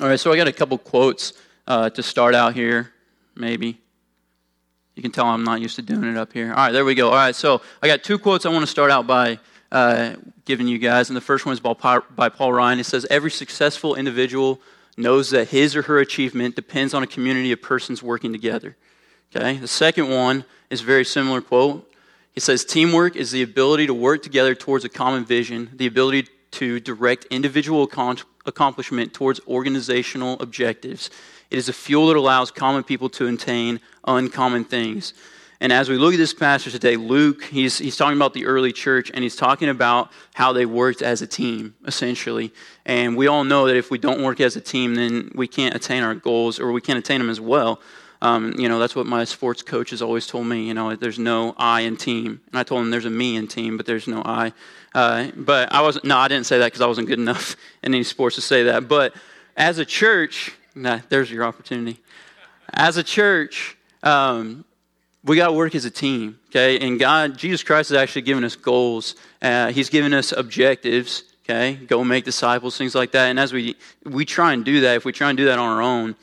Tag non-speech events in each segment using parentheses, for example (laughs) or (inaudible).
All right, so I got a couple quotes uh, to start out here, maybe. You can tell I'm not used to doing it up here. All right, there we go. All right, so I got two quotes I want to start out by uh, giving you guys. And the first one is by, Paul Ryan. It says, Every successful individual knows that his or her achievement depends on a community of persons working together. Okay, the second one is a very similar quote. He says, Teamwork is the ability to work together towards a common vision, the ability to direct individual accomplishment towards organizational objectives. It is a fuel that allows common people to attain uncommon things. And as we look at this passage today, Luke, he's, he's talking about the early church and he's talking about how they worked as a team, essentially. And we all know that if we don't work as a team, then we can't attain our goals or we can't attain them as well. Um, you know, that's what my sports coach has always told me. You know, there's no I in team. And I told him there's a me in team, but there's no I. Uh, but I wasn't, no, I didn't say that because I wasn't good enough (laughs) in any sports to say that. But as a church, nah, there's your opportunity. As a church, um, we got to work as a team, okay? And God, Jesus Christ has actually given us goals. Uh, he's given us objectives, okay? Go make disciples, things like that. And as we we try and do that, if we try and do that on our own,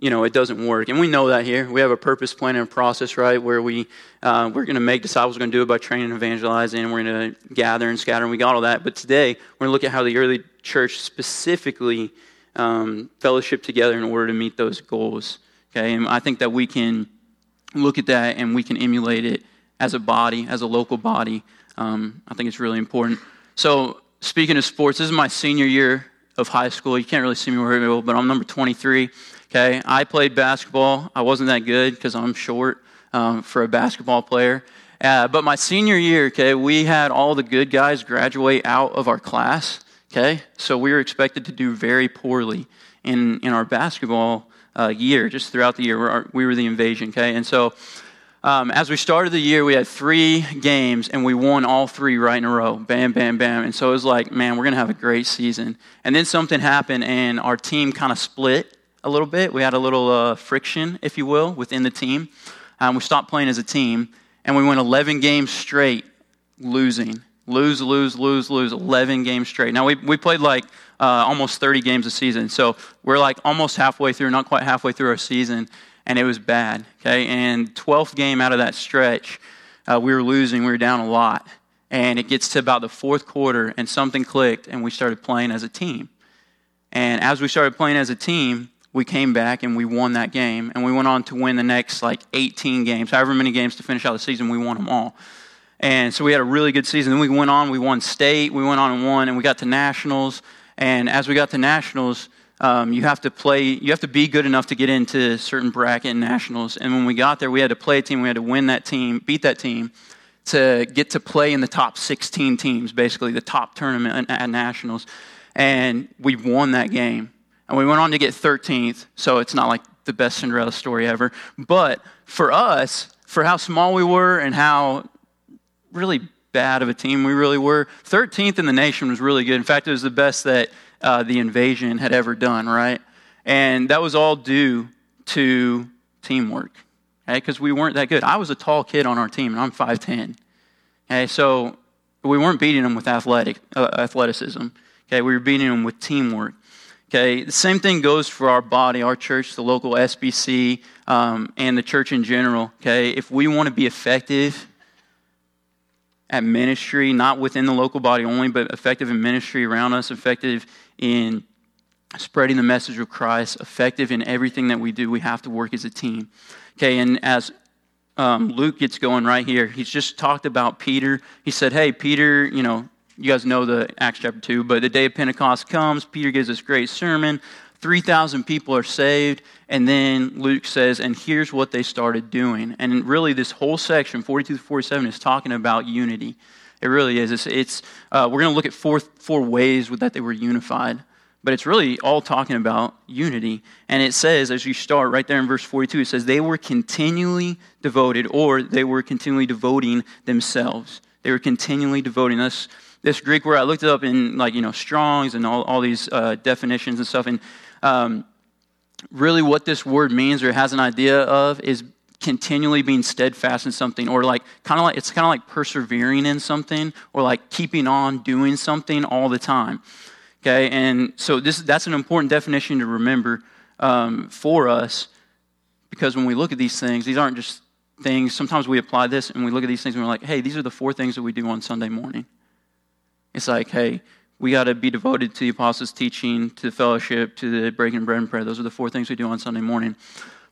you know, it doesn't work. And we know that here. We have a purpose, plan, and process, right? Where we, uh, we're going to make disciples. We're going to do it by training and evangelizing. We're going to gather and scatter. And we got all that. But today, we're going to look at how the early church specifically um, fellowship together in order to meet those goals. Okay? And I think that we can look at that and we can emulate it as a body, as a local body. Um, I think it's really important. So, speaking of sports, this is my senior year of high school. You can't really see me very well, but I'm number 23. Okay, I played basketball. I wasn't that good because I'm short um, for a basketball player. Uh, but my senior year, okay, we had all the good guys graduate out of our class. Okay, so we were expected to do very poorly in in our basketball uh, year, just throughout the year. We were, we were the invasion. Okay, and so. Um, as we started the year, we had three games and we won all three right in a row. Bam, bam, bam. And so it was like, man, we're going to have a great season. And then something happened and our team kind of split a little bit. We had a little uh, friction, if you will, within the team. Um, we stopped playing as a team, and we went 11 games straight losing. Lose, lose, lose, lose, 11 games straight. Now, we, we played like uh, almost 30 games a season, so we're like almost halfway through, not quite halfway through our season, and it was bad. Okay, and 12th game out of that stretch, uh, we were losing, we were down a lot. And it gets to about the fourth quarter, and something clicked, and we started playing as a team. And as we started playing as a team, we came back and we won that game. And we went on to win the next like 18 games, however many games to finish out the season, we won them all. And so we had a really good season. Then we went on, we won state, we went on and won, and we got to nationals. And as we got to nationals, um, you have to play, you have to be good enough to get into certain bracket nationals. And when we got there, we had to play a team, we had to win that team, beat that team to get to play in the top 16 teams, basically the top tournament at nationals. And we won that game. And we went on to get 13th, so it's not like the best Cinderella story ever. But for us, for how small we were and how really bad of a team we really were, 13th in the nation was really good. In fact, it was the best that uh, the invasion had ever done, right? And that was all due to teamwork, okay? Because we weren't that good. I was a tall kid on our team, and I'm 5'10. Okay, so we weren't beating them with athletic, uh, athleticism. Okay, we were beating them with teamwork. Okay, the same thing goes for our body, our church, the local SBC, um, and the church in general. Okay, if we want to be effective at ministry, not within the local body only, but effective in ministry around us, effective in spreading the message of Christ, effective in everything that we do, we have to work as a team. Okay, and as um, Luke gets going right here, he's just talked about Peter. He said, Hey, Peter, you know, you guys know the Acts chapter 2, but the day of Pentecost comes. Peter gives this great sermon. 3,000 people are saved. And then Luke says, and here's what they started doing. And really, this whole section, 42 to 47, is talking about unity. It really is. It's, it's uh, we're going to look at four, four ways that they were unified. But it's really all talking about unity. And it says, as you start right there in verse 42, it says, they were continually devoted, or they were continually devoting themselves. They were continually devoting us this Greek word. I looked it up in like you know Strong's and all, all these uh, definitions and stuff. And um, really, what this word means or has an idea of is continually being steadfast in something, or like kind of like it's kind of like persevering in something, or like keeping on doing something all the time. Okay, and so this that's an important definition to remember um, for us because when we look at these things, these aren't just things. Sometimes we apply this and we look at these things and we're like, hey, these are the four things that we do on Sunday morning. It's like, hey, we got to be devoted to the apostles' teaching, to the fellowship, to the breaking bread and prayer. Those are the four things we do on Sunday morning.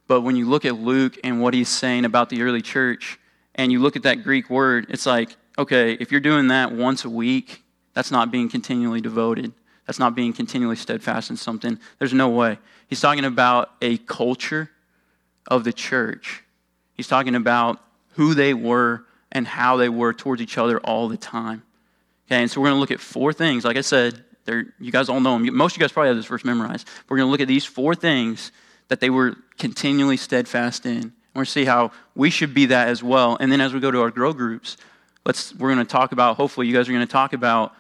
But when you look at Luke and what he's saying about the early church, and you look at that Greek word, it's like, okay, if you're doing that once a week, that's not being continually devoted. That's not being continually steadfast in something. There's no way. He's talking about a culture of the church. He's talking about who they were and how they were towards each other all the time. Okay, and so we're going to look at four things. Like I said, you guys all know them. Most of you guys probably have this verse memorized. We're going to look at these four things that they were continually steadfast in. We're going to see how we should be that as well. And then as we go to our grow groups, let's we're going to talk about. Hopefully, you guys are going to talk about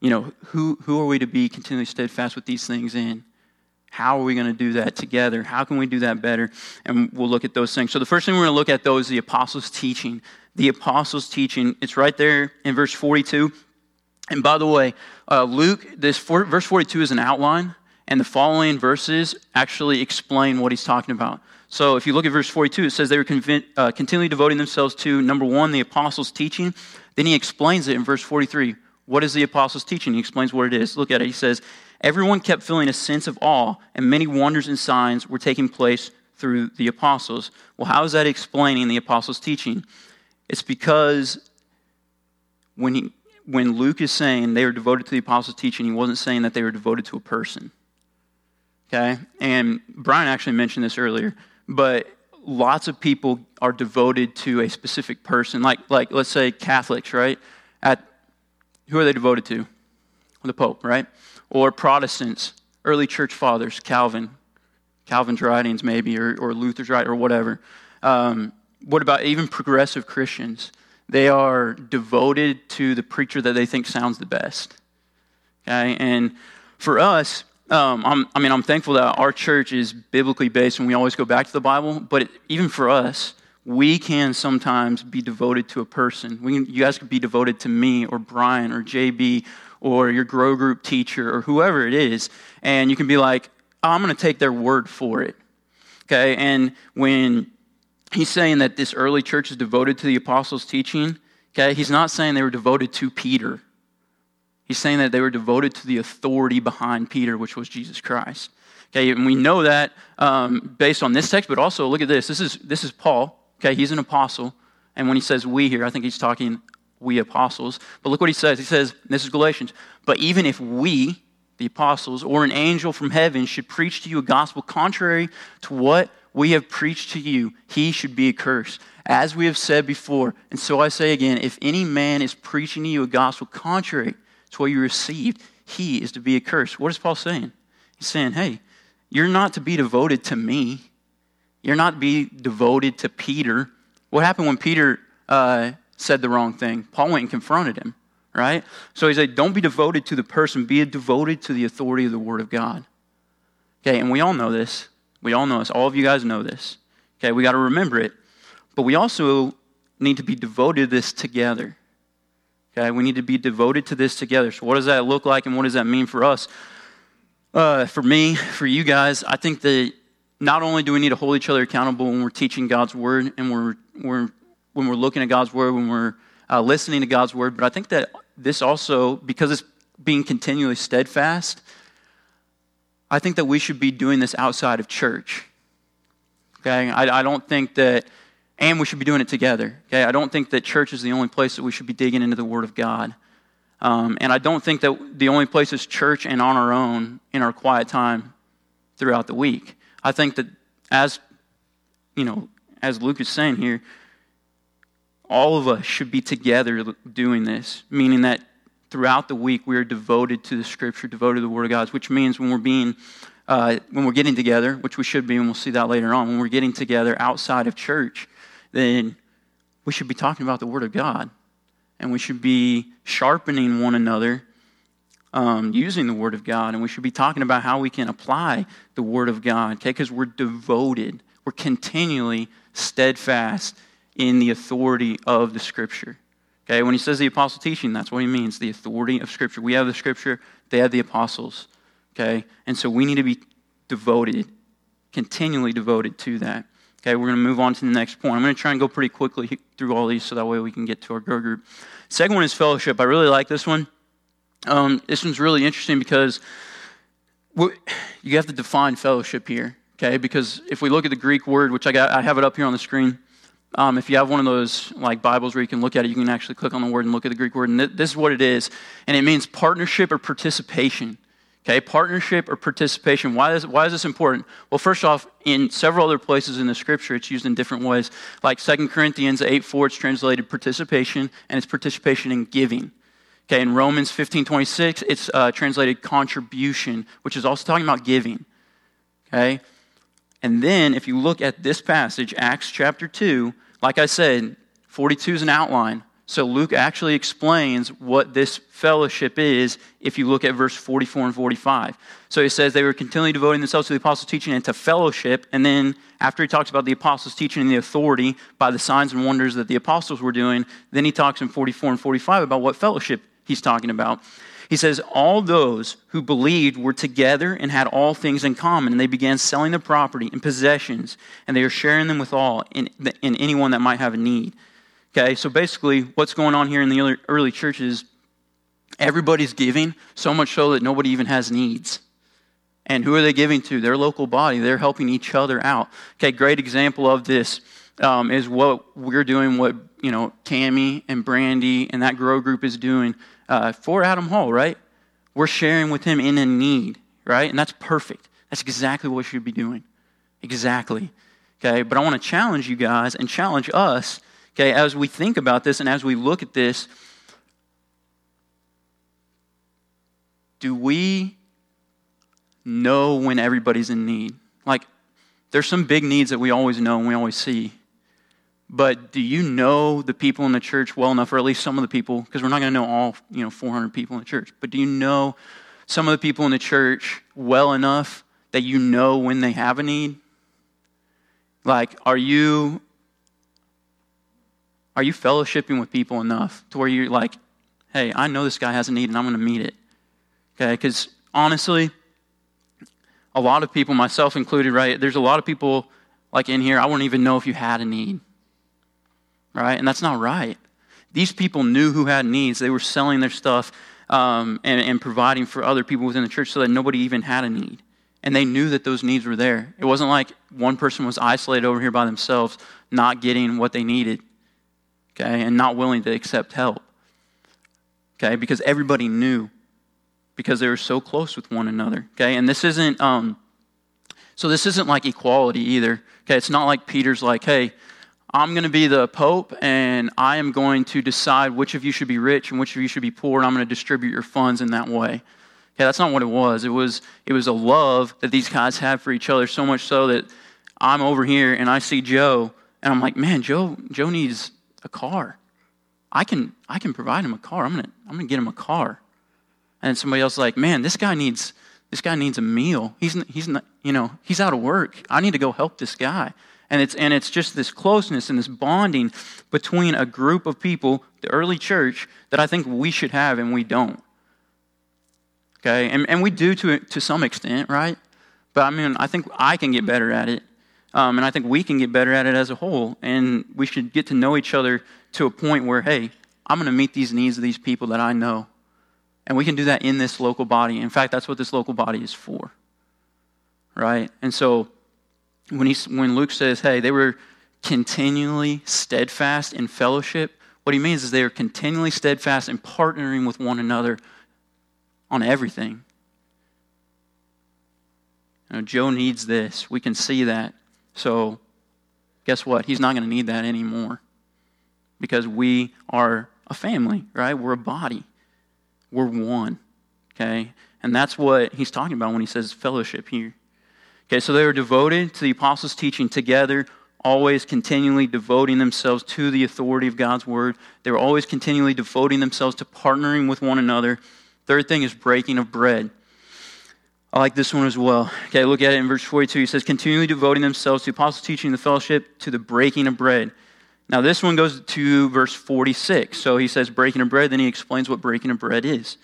you know, who, who are we to be continually steadfast with these things in? How are we going to do that together? How can we do that better? And we'll look at those things. So the first thing we're going to look at, though, is the apostles' teaching. The apostles' teaching. It's right there in verse 42. And by the way, uh, Luke, this four, verse 42 is an outline, and the following verses actually explain what he's talking about. So if you look at verse 42, it says they were uh, continually devoting themselves to, number one, the apostles' teaching. Then he explains it in verse 43 what is the apostles' teaching? He explains what it is. Look at it. He says, Everyone kept feeling a sense of awe, and many wonders and signs were taking place through the apostles. Well, how is that explaining the apostles' teaching? It's because when, he, when Luke is saying they were devoted to the apostles' teaching, he wasn't saying that they were devoted to a person. Okay? And Brian actually mentioned this earlier, but lots of people are devoted to a specific person, like, like let's say Catholics, right? At who are they devoted to? The Pope, right? Or Protestants, early church fathers, Calvin, Calvin's writings maybe, or, or Luther's writing, or whatever. Um, what about even progressive Christians? They are devoted to the preacher that they think sounds the best. Okay, and for us, um, i mean, I'm thankful that our church is biblically based and we always go back to the Bible. But even for us, we can sometimes be devoted to a person. We can, you guys could be devoted to me or Brian or JB or your grow group teacher or whoever it is, and you can be like, oh, I'm going to take their word for it. Okay, and when he's saying that this early church is devoted to the apostles' teaching, okay, he's not saying they were devoted to Peter. He's saying that they were devoted to the authority behind Peter, which was Jesus Christ. Okay, and we know that um, based on this text, but also look at this. This is, this is Paul. Okay, he's an apostle. And when he says we here, I think he's talking we apostles. But look what he says. He says, this is Galatians, but even if we, the apostles, or an angel from heaven should preach to you a gospel contrary to what we have preached to you, he should be accursed. As we have said before, and so I say again, if any man is preaching to you a gospel contrary to what you received, he is to be accursed. What is Paul saying? He's saying, hey, you're not to be devoted to me. You're not to be devoted to Peter. What happened when Peter uh, said the wrong thing? Paul went and confronted him, right? So he said, don't be devoted to the person, be devoted to the authority of the Word of God. Okay, and we all know this. We all know this. All of you guys know this. Okay, we got to remember it. But we also need to be devoted to this together. Okay, we need to be devoted to this together. So, what does that look like and what does that mean for us? Uh, for me, for you guys, I think that not only do we need to hold each other accountable when we're teaching God's word and we're, we're, when we're looking at God's word, when we're uh, listening to God's word, but I think that this also, because it's being continually steadfast, I think that we should be doing this outside of church. Okay? I, I don't think that, and we should be doing it together. Okay? I don't think that church is the only place that we should be digging into the Word of God. Um, and I don't think that the only place is church and on our own in our quiet time throughout the week. I think that as, you know, as Luke is saying here, all of us should be together doing this, meaning that throughout the week we are devoted to the Scripture, devoted to the Word of God, which means when we're being, uh, when we're getting together, which we should be, and we'll see that later on, when we're getting together outside of church, then we should be talking about the Word of God, and we should be sharpening one another um, using the Word of God, and we should be talking about how we can apply the Word of God, okay? Because we're devoted, we're continually steadfast in the authority of the Scripture, Okay, when he says the apostle teaching, that's what he means the authority of Scripture. We have the Scripture, they have the apostles. Okay, and so we need to be devoted, continually devoted to that. Okay, we're going to move on to the next point. I'm going to try and go pretty quickly through all these so that way we can get to our grow group. Second one is fellowship. I really like this one. Um, this one's really interesting because you have to define fellowship here. Okay, because if we look at the Greek word, which I got, I have it up here on the screen. Um, if you have one of those like Bibles where you can look at it, you can actually click on the word and look at the Greek word. And this is what it is, and it means partnership or participation. Okay, partnership or participation. Why is, why is this important? Well, first off, in several other places in the scripture, it's used in different ways. Like 2 Corinthians 8 4, it's translated participation, and it's participation in giving. Okay, in Romans 15 26, it's uh, translated contribution, which is also talking about giving. Okay, and then if you look at this passage, Acts chapter 2, like I said, 42 is an outline. So Luke actually explains what this fellowship is if you look at verse 44 and 45. So he says they were continually devoting themselves to the apostles' teaching and to fellowship. And then after he talks about the apostles' teaching and the authority by the signs and wonders that the apostles were doing, then he talks in 44 and 45 about what fellowship he's talking about. He says, All those who believed were together and had all things in common, and they began selling their property and possessions, and they were sharing them with all in, in anyone that might have a need. Okay, so basically, what's going on here in the early churches, everybody's giving, so much so that nobody even has needs. And who are they giving to? Their local body. They're helping each other out. Okay, great example of this um, is what we're doing, what, you know, Tammy and Brandy and that grow group is doing uh, for Adam Hall, right? We're sharing with him in a need, right? And that's perfect. That's exactly what we should be doing. Exactly. Okay, but I want to challenge you guys and challenge us Okay, as we think about this and as we look at this, do we know when everybody's in need? Like, there's some big needs that we always know and we always see. But do you know the people in the church well enough, or at least some of the people? Because we're not going to know all, you know, 400 people in the church. But do you know some of the people in the church well enough that you know when they have a need? Like, are you are you fellowshipping with people enough to where you're like, hey, I know this guy has a need and I'm going to meet it? Okay, because honestly, a lot of people, myself included, right? There's a lot of people like in here, I wouldn't even know if you had a need, right? And that's not right. These people knew who had needs. They were selling their stuff um, and, and providing for other people within the church so that nobody even had a need. And they knew that those needs were there. It wasn't like one person was isolated over here by themselves, not getting what they needed okay, and not willing to accept help, okay, because everybody knew, because they were so close with one another, okay, and this isn't, um, so this isn't like equality either, okay, it's not like Peter's like, hey, I'm going to be the pope and I am going to decide which of you should be rich and which of you should be poor, and I'm going to distribute your funds in that way. Okay, that's not what it was. It was it was a love that these guys had for each other, so much so that I'm over here and I see Joe and I'm like, man, Joe Joe needs a car. I can, I can provide him a car. I'm gonna, I'm gonna get him a car. And somebody else is like, man, this guy needs, this guy needs a meal. He's, he's not, you know, he's out of work. I need to go help this guy. And it's, and it's just this closeness and this bonding between a group of people, the early church, that I think we should have and we don't. Okay? And, and we do to, to some extent, right? But I mean, I think I can get better at it. Um, and I think we can get better at it as a whole. And we should get to know each other to a point where, hey, I'm going to meet these needs of these people that I know. And we can do that in this local body. In fact, that's what this local body is for. Right? And so when, he, when Luke says, hey, they were continually steadfast in fellowship, what he means is they are continually steadfast in partnering with one another on everything. Joe needs this. We can see that. So, guess what? He's not going to need that anymore because we are a family, right? We're a body, we're one, okay? And that's what he's talking about when he says fellowship here. Okay, so they were devoted to the apostles' teaching together, always continually devoting themselves to the authority of God's word. They were always continually devoting themselves to partnering with one another. Third thing is breaking of bread. I like this one as well. Okay, look at it in verse 42. He says, continually devoting themselves to apostles' teaching, and the fellowship, to the breaking of bread. Now, this one goes to verse 46. So he says breaking of bread, then he explains what breaking of bread is.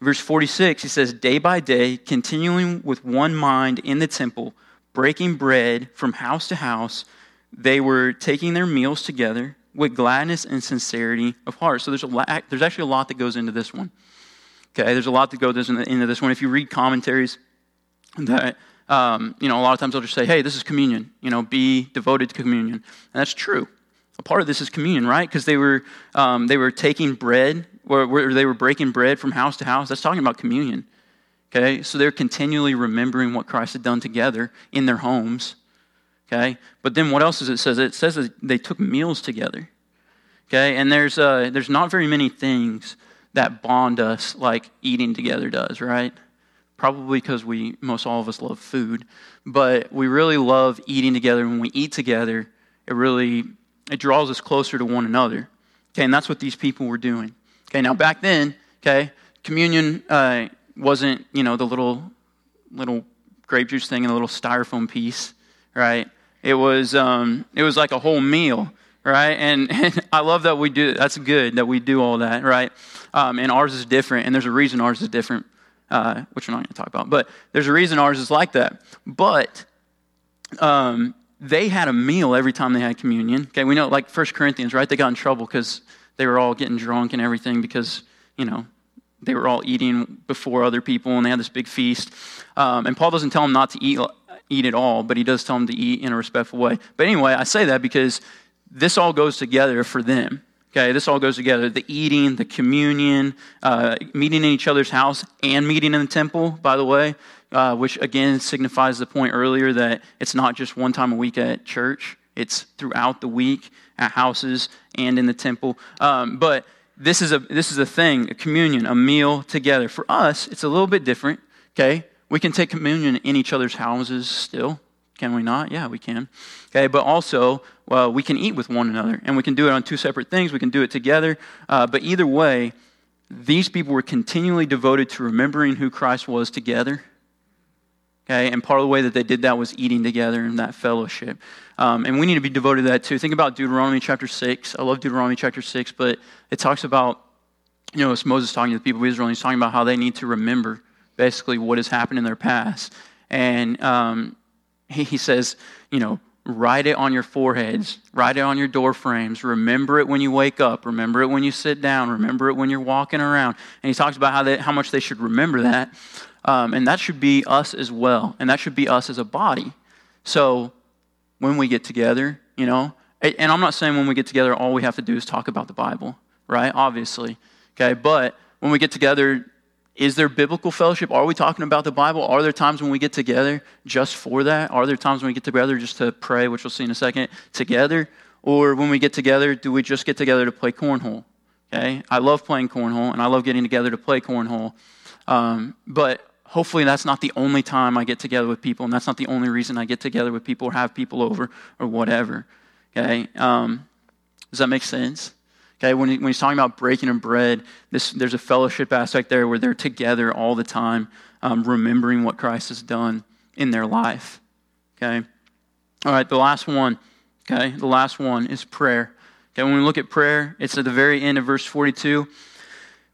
Verse 46, he says, Day by day, continuing with one mind in the temple, breaking bread from house to house, they were taking their meals together with gladness and sincerity of heart. So there's, a there's actually a lot that goes into this one. Okay, there's a lot that goes into this one. If you read commentaries, that um, you know, a lot of times they'll just say, "Hey, this is communion. You know, be devoted to communion," and that's true. A part of this is communion, right? Because they were um, they were taking bread, or, or they were breaking bread from house to house. That's talking about communion. Okay, so they're continually remembering what Christ had done together in their homes. Okay, but then what else does it says? It says that they took meals together. Okay, and there's uh, there's not very many things that bond us like eating together does, right? Probably because we most all of us love food, but we really love eating together. When we eat together, it really it draws us closer to one another. Okay, and that's what these people were doing. Okay, now back then, okay, communion uh, wasn't, you know, the little little grape juice thing in a little styrofoam piece, right? It was um, it was like a whole meal, right? And, (laughs) and I love that we do. That's good that we do all that, right? Um, and ours is different, and there's a reason ours is different, uh, which we're not going to talk about. But there's a reason ours is like that. But um, they had a meal every time they had communion. Okay, we know like First Corinthians, right? They got in trouble because they were all getting drunk and everything because, you know, they were all eating before other people and they had this big feast. Um, and Paul doesn't tell them not to eat, eat at all, but he does tell them to eat in a respectful way. But anyway, I say that because this all goes together for them. Okay, this all goes together the eating, the communion, uh, meeting in each other's house, and meeting in the temple, by the way uh, which again signifies the point earlier that it's not just one time a week at church, it's throughout the week at houses and in the temple. Um, but this is a this is a thing, a communion, a meal together. For us, it's a little bit different. Okay, we can take communion in each other's houses still. Can we not? Yeah, we can. Okay, but also well, we can eat with one another, and we can do it on two separate things. We can do it together. Uh, but either way, these people were continually devoted to remembering who Christ was together Okay, and part of the way that they did that was eating together in that fellowship. Um, and we need to be devoted to that too. Think about Deuteronomy chapter 6. I love Deuteronomy chapter 6, but it talks about, you know, it's Moses talking to the people of Israel, and he's talking about how they need to remember basically what has happened in their past. And um, he, he says, you know, write it on your foreheads, write it on your door frames, remember it when you wake up, remember it when you sit down, remember it when you're walking around. And he talks about how, they, how much they should remember that. Um, and that should be us as well. And that should be us as a body. So when we get together, you know, and I'm not saying when we get together, all we have to do is talk about the Bible, right? Obviously. Okay. But when we get together, is there biblical fellowship? Are we talking about the Bible? Are there times when we get together just for that? Are there times when we get together just to pray, which we'll see in a second, together? Or when we get together, do we just get together to play cornhole? Okay? I love playing cornhole and I love getting together to play cornhole. Um, but hopefully that's not the only time I get together with people, and that's not the only reason I get together with people or have people over or whatever. Okay? Um, does that make sense? Okay, when, he, when he's talking about breaking of bread, this, there's a fellowship aspect there where they're together all the time, um, remembering what Christ has done in their life. Okay? All right, the last one. Okay, the last one is prayer. Okay, when we look at prayer, it's at the very end of verse 42.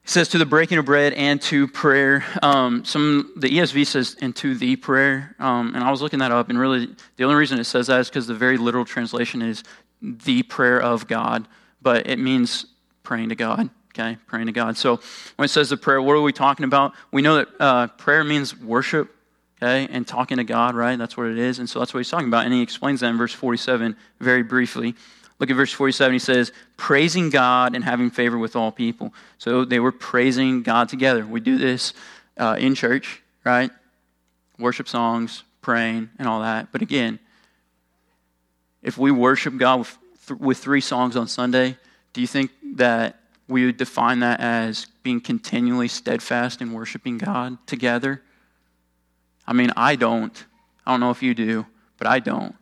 It says to the breaking of bread and to prayer. Um, some the ESV says and to the prayer, um, and I was looking that up, and really the only reason it says that is because the very literal translation is the prayer of God, but it means praying to God. Okay, praying to God. So when it says the prayer, what are we talking about? We know that uh, prayer means worship. Okay, and talking to God, right? That's what it is, and so that's what he's talking about, and he explains that in verse forty-seven very briefly. Look at verse 47. He says, praising God and having favor with all people. So they were praising God together. We do this uh, in church, right? Worship songs, praying, and all that. But again, if we worship God with, th- with three songs on Sunday, do you think that we would define that as being continually steadfast in worshiping God together? I mean, I don't. I don't know if you do, but I don't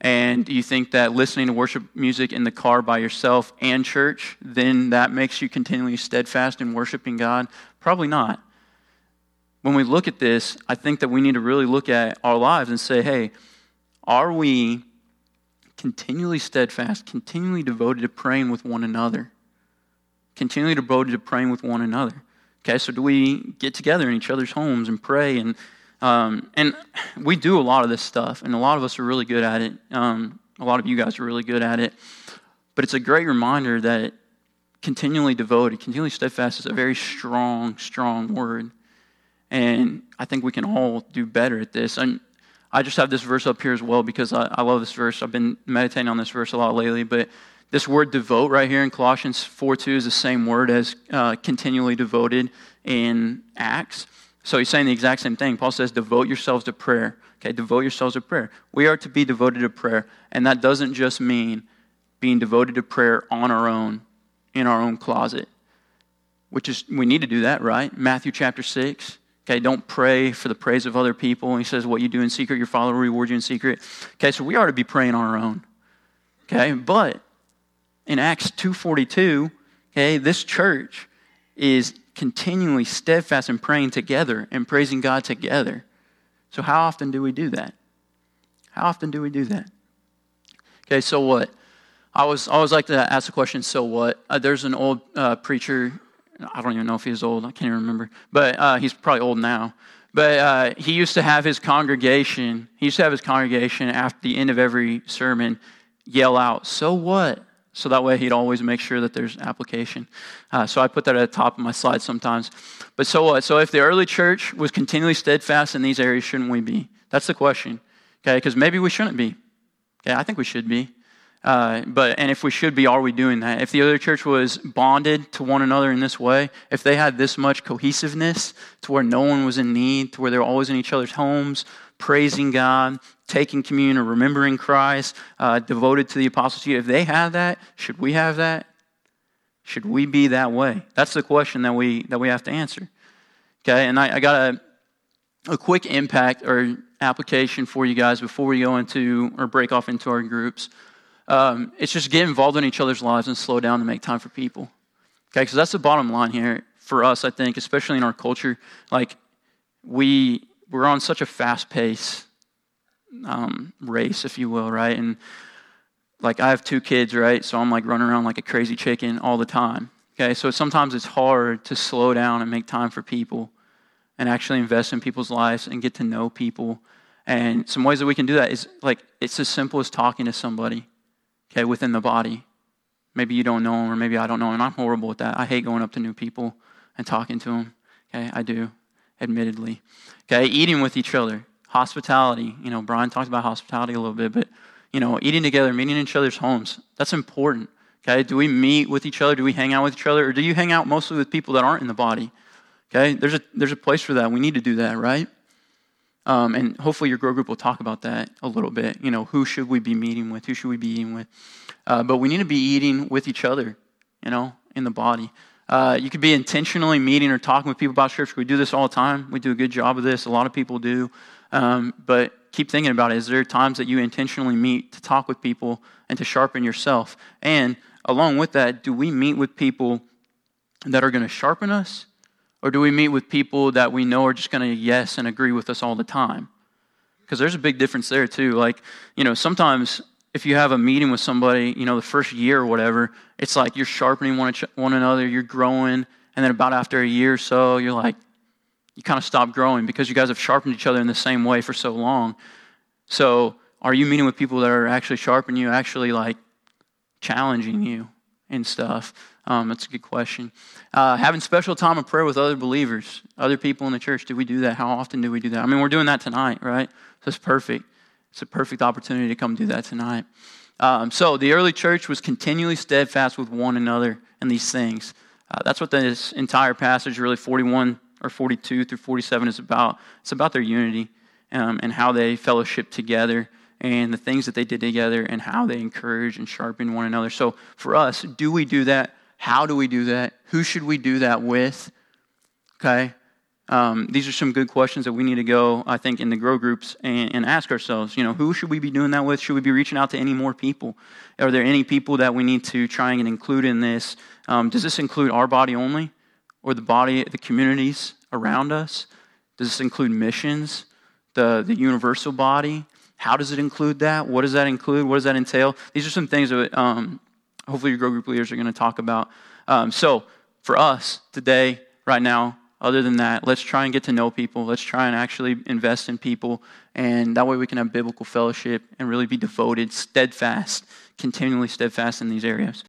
and do you think that listening to worship music in the car by yourself and church, then that makes you continually steadfast in worshiping God? Probably not. When we look at this, I think that we need to really look at our lives and say, hey, are we continually steadfast, continually devoted to praying with one another. Continually devoted to praying with one another. Okay, so do we get together in each other's homes and pray? And, um, and we do a lot of this stuff, and a lot of us are really good at it. Um, a lot of you guys are really good at it. But it's a great reminder that continually devoted, continually steadfast is a very strong, strong word. And I think we can all do better at this. And I just have this verse up here as well because I, I love this verse. I've been meditating on this verse a lot lately. But this word devote right here in Colossians 4 2 is the same word as uh, continually devoted in Acts. So he's saying the exact same thing. Paul says, devote yourselves to prayer. Okay, devote yourselves to prayer. We are to be devoted to prayer. And that doesn't just mean being devoted to prayer on our own, in our own closet, which is, we need to do that, right? Matthew chapter 6. Okay, don't pray for the praise of other people. He says, what you do in secret, your Father will reward you in secret. Okay, so we are to be praying on our own. Okay, but in Acts 2.42, okay, this church is continually steadfast in praying together and praising God together. So how often do we do that? How often do we do that? Okay, so what? I was always like to ask the question, so what? Uh, there's an old uh, preacher, I don't even know if he's old, I can't even remember, but uh, he's probably old now. But uh, he used to have his congregation, he used to have his congregation after the end of every sermon yell out, so what? So that way he'd always make sure that there's application. Uh, so I put that at the top of my slide sometimes. But so what? So if the early church was continually steadfast in these areas, shouldn't we be? That's the question. Okay, because maybe we shouldn't be. Okay, I think we should be. Uh, but and if we should be, are we doing that? If the other church was bonded to one another in this way, if they had this much cohesiveness to where no one was in need, to where they were always in each other's homes, praising God, taking communion, or remembering Christ, uh, devoted to the apostleship, if they have that, should we have that? Should we be that way? That's the question that we that we have to answer. Okay, and I, I got a a quick impact or application for you guys before we go into or break off into our groups. Um, it's just get involved in each other's lives and slow down to make time for people. Okay, because that's the bottom line here for us, I think, especially in our culture. Like, we, we're on such a fast pace um, race, if you will, right? And like, I have two kids, right? So I'm like running around like a crazy chicken all the time. Okay, so sometimes it's hard to slow down and make time for people and actually invest in people's lives and get to know people. And some ways that we can do that is like, it's as simple as talking to somebody okay, within the body. Maybe you don't know them, or maybe I don't know them. I'm horrible at that. I hate going up to new people and talking to them. Okay, I do, admittedly. Okay, eating with each other, hospitality. You know, Brian talked about hospitality a little bit, but you know, eating together, meeting in each other's homes. That's important. Okay, do we meet with each other? Do we hang out with each other, or do you hang out mostly with people that aren't in the body? Okay, there's a there's a place for that. We need to do that, right? Um, and hopefully your grow group will talk about that a little bit. You know, who should we be meeting with? Who should we be eating with? Uh, but we need to be eating with each other, you know, in the body. Uh, you could be intentionally meeting or talking with people about Scripture. We do this all the time. We do a good job of this. A lot of people do. Um, but keep thinking about it. Is there times that you intentionally meet to talk with people and to sharpen yourself? And along with that, do we meet with people that are going to sharpen us or do we meet with people that we know are just going to yes and agree with us all the time? Because there's a big difference there, too. Like, you know, sometimes if you have a meeting with somebody, you know, the first year or whatever, it's like you're sharpening one, one another, you're growing, and then about after a year or so, you're like, you kind of stop growing because you guys have sharpened each other in the same way for so long. So, are you meeting with people that are actually sharpening you, actually like challenging you and stuff? Um, that's a good question. Uh, having special time of prayer with other believers, other people in the church. Do we do that? How often do we do that? I mean, we're doing that tonight, right? So it's perfect. It's a perfect opportunity to come do that tonight. Um, so the early church was continually steadfast with one another in these things. Uh, that's what this entire passage, really 41 or 42 through 47, is about. It's about their unity um, and how they fellowship together and the things that they did together and how they encourage and sharpen one another. So for us, do we do that? How do we do that? Who should we do that with? Okay? Um, these are some good questions that we need to go, I think, in the grow groups and, and, ask ourselves. You know, who should we be doing that with? Should we be reaching out to any more people? Are there any people that we need to try and include in this? Um, does this include our body only, or the body, the communities around us? Does this include missions, the the universal body? How does it include that? What does that include? What does that entail? These are some things that um, hopefully your grow group leaders are going to talk about. Um, so for us today, right now, other than that, let's try and get to know people. Let's try and actually invest in people. And that way we can have biblical fellowship and really be devoted, steadfast, continually steadfast in these areas.